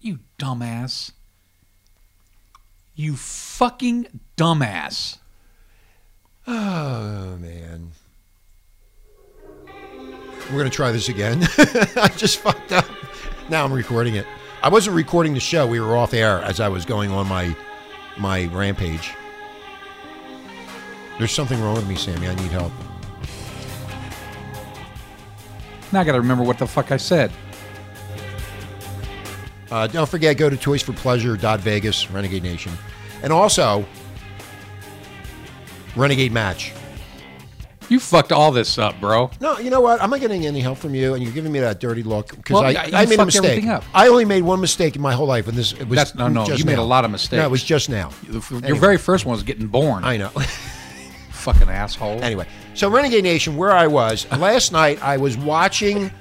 You dumbass. You fucking dumbass. Oh man. We're gonna try this again. I just fucked up. Now I'm recording it. I wasn't recording the show. We were off air as I was going on my my rampage. There's something wrong with me, Sammy. I need help. Now I got to remember what the fuck I said. Uh, don't forget, go to toysforpleasure.vegas, Renegade Nation. And also, Renegade Match. You fucked all this up, bro. No, you know what? I'm not getting any help from you, and you're giving me that dirty look because Well, I, I made a mistake. I only made one mistake in my whole life, and this it was That's- no, no, just you made now. a lot of mistakes. No, it was just now. Your Anyway. very first one was getting born. I know. fucking asshole. anyway, so Renegade Nation, where I was last night, I was watching.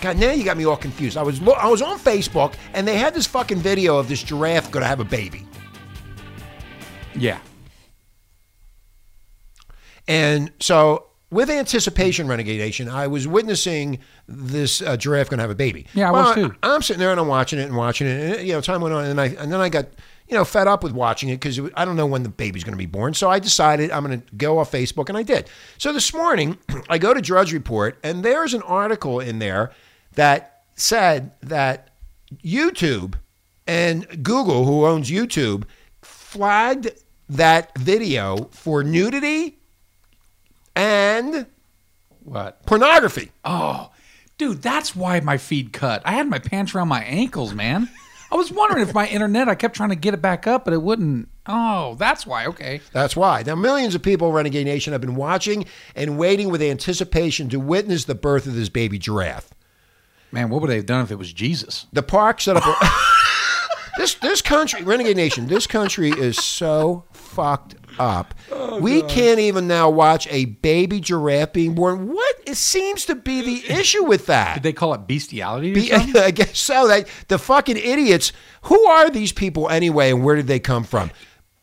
God, now you got me all confused. I was lo- I was on Facebook, and they had this fucking video of this giraffe going to have a baby. Yeah. And so, with anticipation, Renegade Nation, I was witnessing this uh, giraffe going to have a baby. Yeah, I Well, was too. I'm sitting there and I'm watching it and watching it, and you know, time went on, and I and then I got you know fed up with watching it because I don't know when the baby's going to be born. So I decided I'm going to go off Facebook, and I did. So this morning, I go to Drudge Report, and there's an article in there that said that YouTube and Google, who owns YouTube, flagged that video for nudity and What? pornography. Oh, dude, that's why my feed cut. I had my pants around my ankles, man. I was wondering if my internet, I kept trying to get it back up, but it wouldn't. Oh, that's why. Okay. That's why. Now, millions of people, Renegade Nation, have been watching and waiting with anticipation to witness the birth of this baby giraffe. Man, what would they have done if it was Jesus? The park set up. A, this this country, Renegade Nation, this country is so fucked up. we can't even now watch a baby giraffe being born. What it seems to be the issue with that? Did they call it bestiality? Or Be- I guess so. That the fucking idiots. Who are these people anyway, and where did they come from?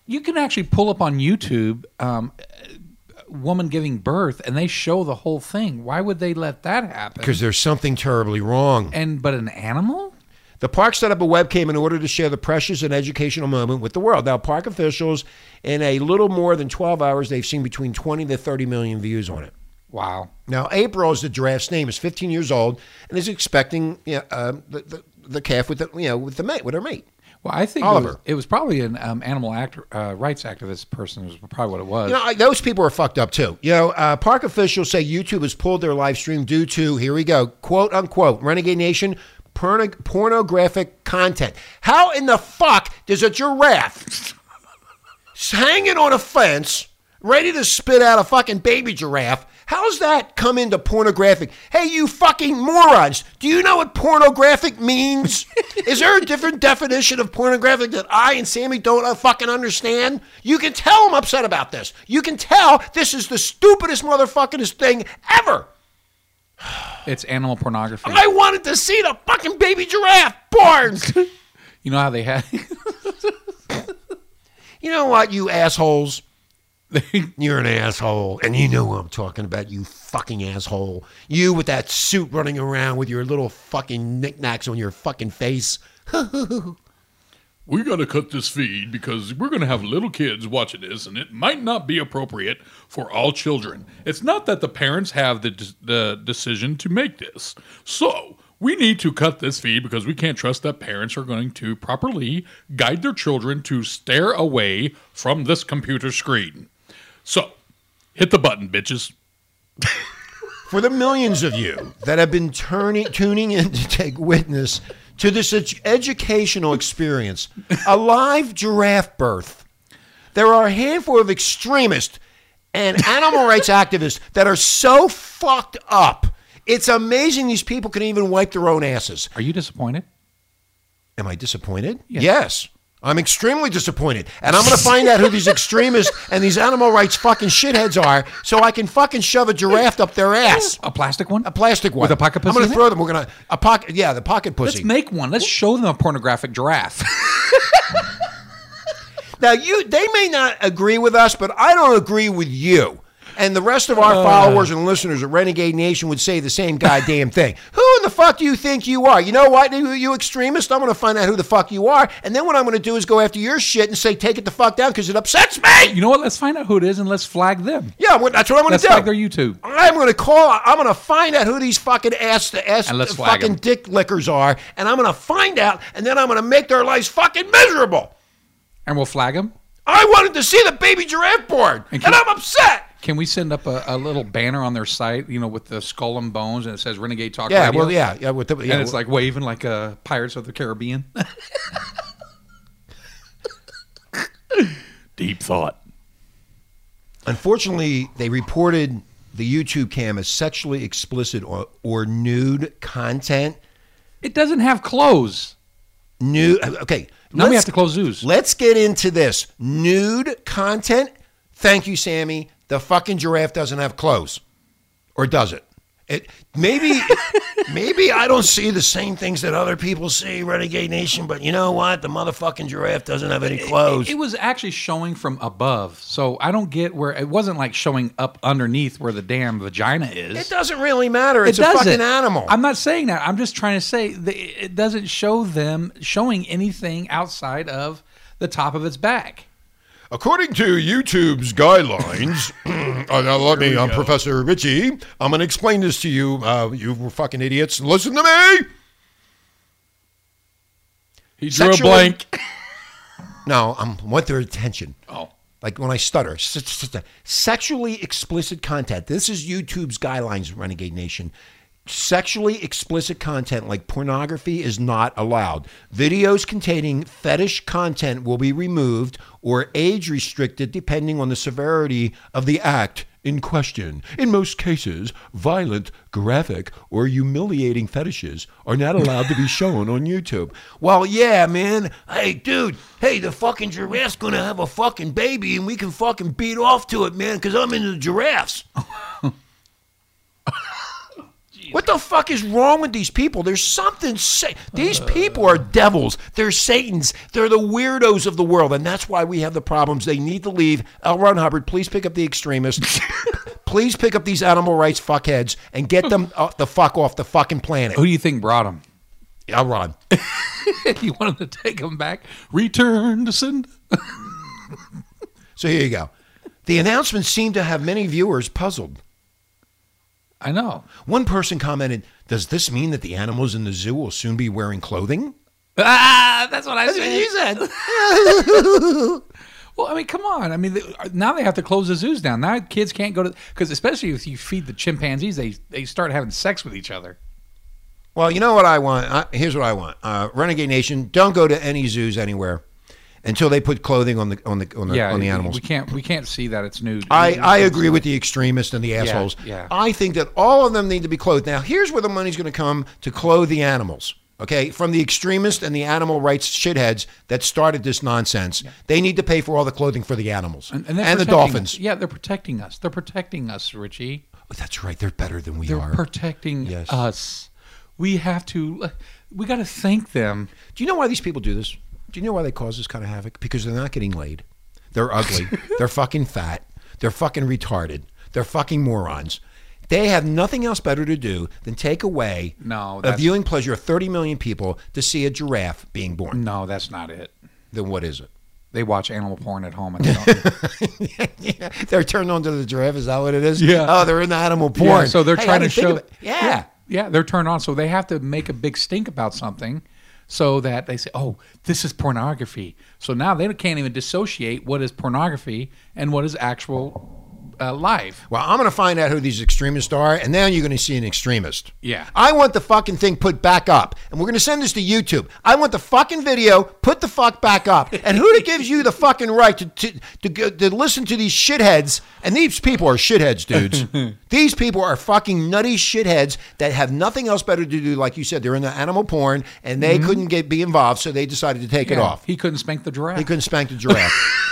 You can actually pull up on YouTube um, a woman giving birth, and they show the whole thing. Why would they let that happen? Because there's something terribly wrong. and but an animal? The park set up a webcam in order to share the precious and educational moment with the world. Now, park officials, in a little more than 12 hours, they've seen between 20 to 30 million views on it. Wow. Now, April is the giraffe's name. is 15 years old and is expecting you know, uh, the, the the calf with the you know with the mate with her mate. Well, I think Oliver. It, was, it was probably an um, animal actor, uh, rights activist person. Was probably what it was. You know, I, those people are fucked up too. You know, uh, park officials say YouTube has pulled their live stream due to here we go quote unquote Renegade Nation porno- pornographic content. How in the fuck does a giraffe hanging on a fence, ready to spit out a fucking baby giraffe? How's that come into pornographic? Hey, you fucking morons! Do you know what pornographic means? Is there a different definition of pornographic that I and Sammy don't fucking understand? You can tell I'm upset about this. You can tell this is the stupidest motherfuckingest thing ever. It's animal pornography. I wanted to see the fucking baby giraffe born. you know how they had. you know what, you assholes? You're an asshole, and you know who I'm talking about, you fucking asshole. You with that suit running around with your little fucking knickknacks on your fucking face. We got to cut this feed because we're to have little kids watching this, and it might not be appropriate for all children. It's not that the parents have the, the decision to make this. So, we need to cut this feed because we can't trust that parents are going to properly guide their children to stare away from this computer screen. So, hit the button, bitches. For the millions of you that have been turning, tuning in to take witness to this ed- educational experience, a live giraffe birth, there are a handful of extremists and animal rights activists that are so fucked up. It's amazing these people can even wipe their own asses. Are you disappointed? Am I disappointed? Yes. I'm extremely disappointed. And I'm going to find out who these extremists and these animal rights fucking shitheads are so I can fucking shove a giraffe up their ass. A plastic one? A plastic one. With a pocket pussy? I'm going to throw them. We're going to, a pocket, yeah, the pocket pussy. Let's make one. Let's show them a pornographic giraffe. now, you, they may not agree with us, but I don't agree with you. And the rest of our uh. followers and listeners at Renegade Nation would say the same goddamn thing. Who in the fuck do you think you are? You know what, you, you extremist? I'm going to find out who the fuck you are. And then what I'm going to do is go after your shit and say, take it the fuck down because it upsets me. You know what? Let's find out who it is and let's flag them. Yeah, well, that's what I'm going to do. flag their YouTube. I'm going to call. I'm going to find out who these fucking ass, the ass And let's flag fucking 'em. dick lickers are, and I'm going to find out, and then I'm going to make their lives fucking miserable. And we'll flag them. I wanted to see the baby giraffe board, and, And I'm upset. Can we send up a, a little banner on their site, you know, with the skull and bones, and it says Renegade Talk Yeah, Radio? well, yeah, yeah. With the, yeah and it's like waving like uh, Pirates of the Caribbean. Deep thought. Unfortunately, they reported the YouTube cam as sexually explicit or, or nude content. it doesn't have clothes. Nude. Okay. Now we let's- have to close zoos. Let's get into this nude content. Thank you, Sammy. The fucking giraffe doesn't have clothes, or does it? It maybe maybe I don't see the same things that other people see, Renegade Nation. But you know what? The motherfucking giraffe doesn't have any clothes. It, it was actually showing from above, so I don't get where it wasn't like showing up underneath where the damn vagina is. It doesn't really matter. It's It a fucking animal. I'm not saying that. I'm just trying to say that it doesn't show them showing anything outside of the top of its back. According to YouTube's guidelines, uh, now let me, I'm Professor Richie. I'm going to explain this to you, uh, you fucking idiots. Listen to me. He drew Sexual- a blank. No, I'm want their attention. Oh. Like when I stutter, sexually explicit content. This is YouTube's guidelines, Renegade Nation. Sexually explicit content like pornography is not allowed. Videos containing fetish content will be removed or age restricted depending on the severity of the act in question. In most cases, violent, graphic, or humiliating fetishes are not allowed to be shown on YouTube. Well, yeah, man. Hey, dude. Hey, the fucking giraffe's gonna have a fucking baby, and we can fucking beat off to it, man, because I'm into the giraffes. What the fuck is wrong with these people? There's something. Sa- these people are devils. They're Satans. They're the weirdos of the world, and that's why we have the problems. They need to leave. L. Ron Hubbard, please pick up the extremists. please pick up these animal rights fuckheads and get them uh, the fuck off the fucking planet. Who do you think brought him? L. Ron. you wanted to take them back? Return to send. So here you go. The announcement seemed to have many viewers puzzled. I know. One person commented, "Does this mean that the animals in the zoo will soon be wearing clothing?" Ah, that's what I That's what said. you said. Well, I mean, come on. I mean, they, now they have to close the zoos down. Now kids can't go to because especially if you feed the chimpanzees, they they start having sex with each other. Well, you know what I want. Uh, here's what I want. Uh, Renegade Nation, don't go to any zoos anywhere until they put clothing on the on the on the, yeah, on the animals. We can't we can't see that it's nude. I, I agree with the extremists and the assholes. yeah. I think that all of them need to be clothed. Now, here's where the money's going to come to clothe the animals. Okay, from the extremists and the animal rights shitheads that started this nonsense, they need to pay for all the clothing for the animals and, and, they're the dolphins. us. Yeah, they're protecting us. They're protecting us, Richie. Oh, that's right, they're better than we They're are. protecting Yes. us. We have to. We got to thank them. Do you know why these people do this? Do you know why they cause this kind of havoc? Because they're not getting laid. They're ugly. they're fucking fat. They're fucking retarded. They're fucking morons. They have nothing else better to do than take away No, a that's- viewing pleasure of 30 million people to see a giraffe being born. No, that's not it. Then what is it? They watch animal porn at home and they don't. yeah, they're turned on to the giraffe. Is that what it is? Yeah. Oh, they're in the animal porn. Yeah, so they're Hey, I trying to didn't think show. of it. Yeah. yeah, yeah, they're turned on. So they have to make a big stink about something, so that they say, "Oh, this is pornography." So now they can't even dissociate what is pornography and what is actual uh, life. Well, I'm going to find out who these extremists are, and then you're going to see an extremist. Yeah. I want the fucking thing put back up, and we're going to send this to YouTube. I want the fucking video put the fuck back up. And who gives you the fucking right to, to, to, to listen to these shitheads? And these people are shitheads, dudes. these people are fucking nutty shitheads that have nothing else better to do. Like you said, they're in the animal porn, and they couldn't get be involved, so they decided to take it off. He couldn't spank the giraffe. He couldn't spank the giraffe.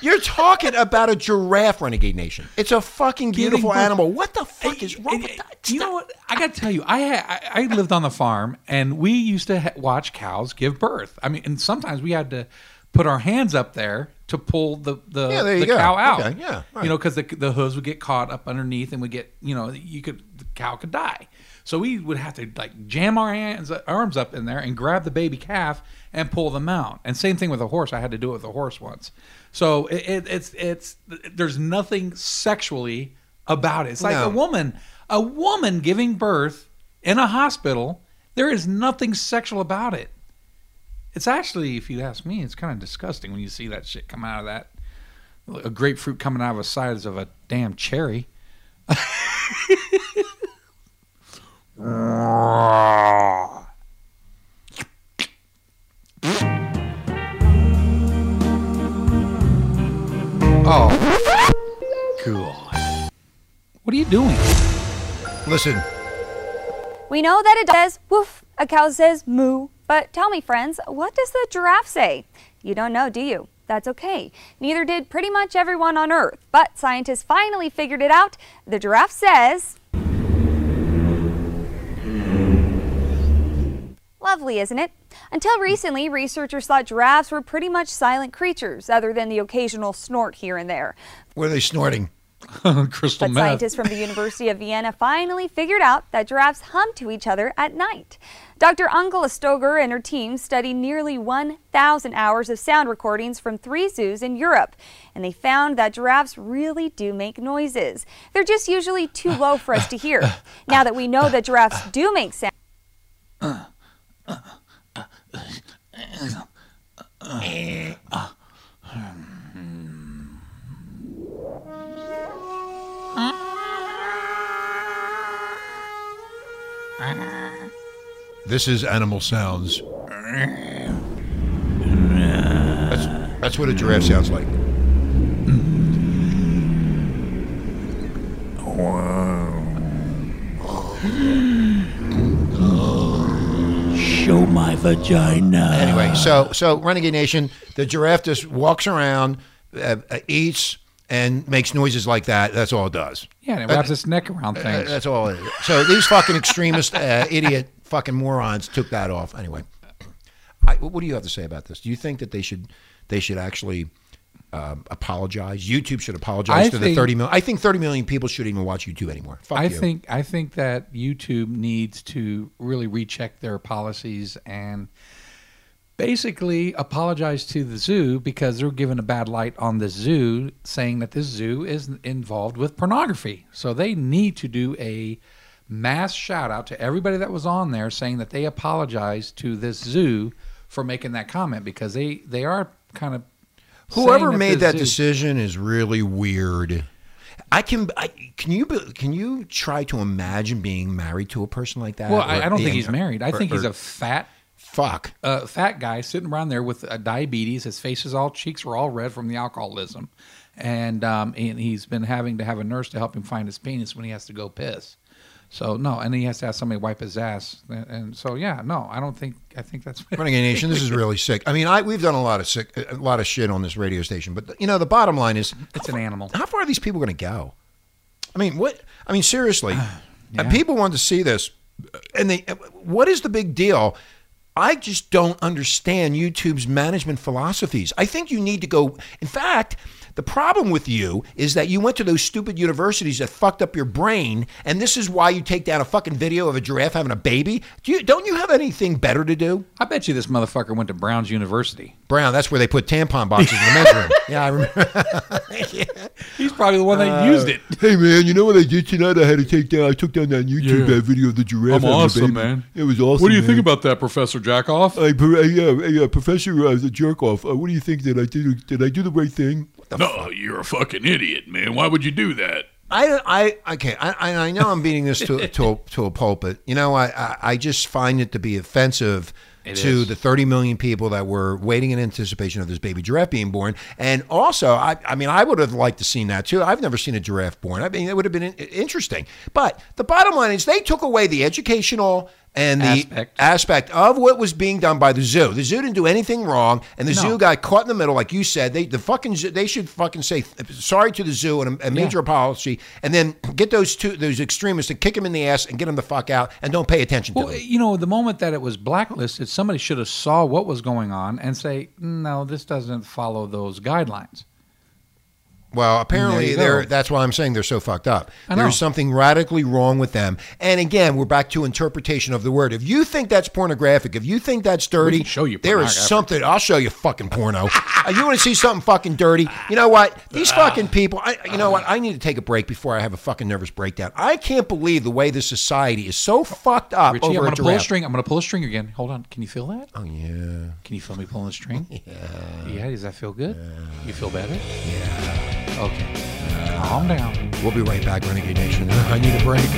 You're talking about a giraffe, Renegade Nation. It's a fucking beautiful birth- animal. What the fuck is wrong with that? You know what? I got to tell you, I, I lived on the farm, and we used to ha- watch cows give birth. I mean, and sometimes we had to put our hands up there to pull the the, Yeah, there you the go. cow out. Okay, yeah, right. You know, because the the hooves would get caught up underneath, and would get you know you could the cow could die. So we would have to like jam our hands arms up in there and grab the baby calf and pull them out. And same thing with a horse. I had to do it with a horse once. So it, it, it's it's there's nothing sexually about it. It's like No. a woman, a woman giving birth in a hospital. There is nothing sexual about it. It's actually, if you ask me, it's kind of disgusting when you see that shit come out of that. A grapefruit coming out of the sides of a damn cherry. Oh, God! What are you doing? Listen, We know that it says woof, a cow says moo. But tell me, friends, what does the giraffe say? You don't know, do you? That's okay. Neither did pretty much everyone on Earth. But scientists finally figured it out. The giraffe says. Lovely, isn't it? Until recently, researchers thought giraffes were pretty much silent creatures, other than the occasional snort here and there. what are they snorting? Crystal But meth. scientists from the University of Vienna finally figured out that giraffes hum to each other at night. Dr. Angela Stoger and her team studied nearly 1,000 hours of sound recordings from three zoos in Europe, and they found that giraffes really do make noises. They're just usually too low for us to hear. Now that we know that giraffes do make sound, uh. This is animal sounds. That's, that's what a giraffe sounds like. Show my vagina. Anyway, so so Renegade Nation, the giraffe just walks around, uh, uh, eats, and makes noises like that. That's all it does. yeah, and it wraps its neck around Uh, things. That's all it is. So these fucking extremist, uh, idiot, fucking morons took that off. Anyway, I, what do you have to say about this? Do you think that they should they should actually um, apologize? YouTube should apologize I to the think- thirty million. I think thirty million people shouldn't even watch YouTube anymore. Fuck I you. think I think that YouTube needs to really recheck their policies and basically apologize to the zoo because they're giving a bad light on the zoo, saying that this zoo is involved with pornography. So they need to do a mass shout out to everybody that was on there, saying that they apologize to this zoo for making that comment because they they are kind of Whoever saying made that zoo- decision is really weird. I can. I, can you? Can you try to imagine being married to a person like that? Well, I, I don't think he's married. I or- think he's or- a fat fuck. a fat guy sitting around there with uh, diabetes. His face is all cheeks were all red from the alcoholism, and um, and he's been having to have a nurse to help him find his penis when he has to go piss. So no, and he has to have somebody wipe his ass, and, and so yeah, no, I don't think I think that's Renegade Nation, this is really sick. I mean, I we've done a lot of sick, a lot of shit on this radio station, but you know, the bottom line is, it's an animal. how far are these people going to go? I mean, what? I mean, seriously, Yeah. and people want to see this, and they, what is the big deal? I just don't understand YouTube's management philosophies. I think you need to go. In fact, the problem with you is that you went to those stupid universities that fucked up your brain, and this is why you take down a fucking video of a giraffe having a baby. Do you, don't you have anything better to do? I bet you this motherfucker went to Brown's University. Brown, that's where they put tampon boxes in the men's room. Yeah, I remember. He's probably the one that used uh, it. Hey man, you know what I did tonight? I had to take down. I took down that YouTube Yeah. that video of the giraffe. I'm having a awesome, baby. man. It was awesome. What do you man. think about that, Professor Jackoff? Hey, pro- hey, yeah, hey, uh, Professor uh, the jerk off. Uh, what do you think? Did I do? Did I do the right thing? no, you're a fucking idiot, man. Why would you do that? I, I, okay. I, I I know I'm beating this to to a, to a pulpit. You know, I, I, I just find it to be offensive It to is. the 30 million people that were waiting in anticipation of this baby giraffe being born. And also, I, I mean, I would have liked to seen that too. I've never seen a giraffe born. I mean, it would have been in- interesting. But the bottom line is, they took away the educational and the Aspect. aspect of what was being done by the zoo. The zoo didn't do anything wrong, and the No. zoo got caught in the middle, like you said. They the fucking zoo, they should fucking say sorry to the zoo and a, a major apology, and then get those two those extremists to kick them in the ass and get them the fuck out, and don't pay attention Well, to them. you know, the moment that it was blacklisted, somebody should have saw what was going on and say, "No, this doesn't follow those guidelines." Well, apparently they're that's why I'm saying they're so fucked up. I know. There's something radically wrong with them. And again, we're back to interpretation of the word. If you think that's pornographic, if you think that's dirty, show you there is something. I'll show you fucking porno. Uh, you want to see something fucking dirty? You know what? These fucking people. I, you know what? I need to take a break before I have a fucking nervous breakdown. I can't believe the way this society is so fucked up Richie, over I'm a going to pull a giraffe. string. I'm going to pull a string again. Hold on. Can you feel that? Oh yeah. Can you feel me pulling the string? yeah. Yeah. Does that feel good? You feel better? Okay. Calm down. We'll be right back, Renegade Nation. I need a break.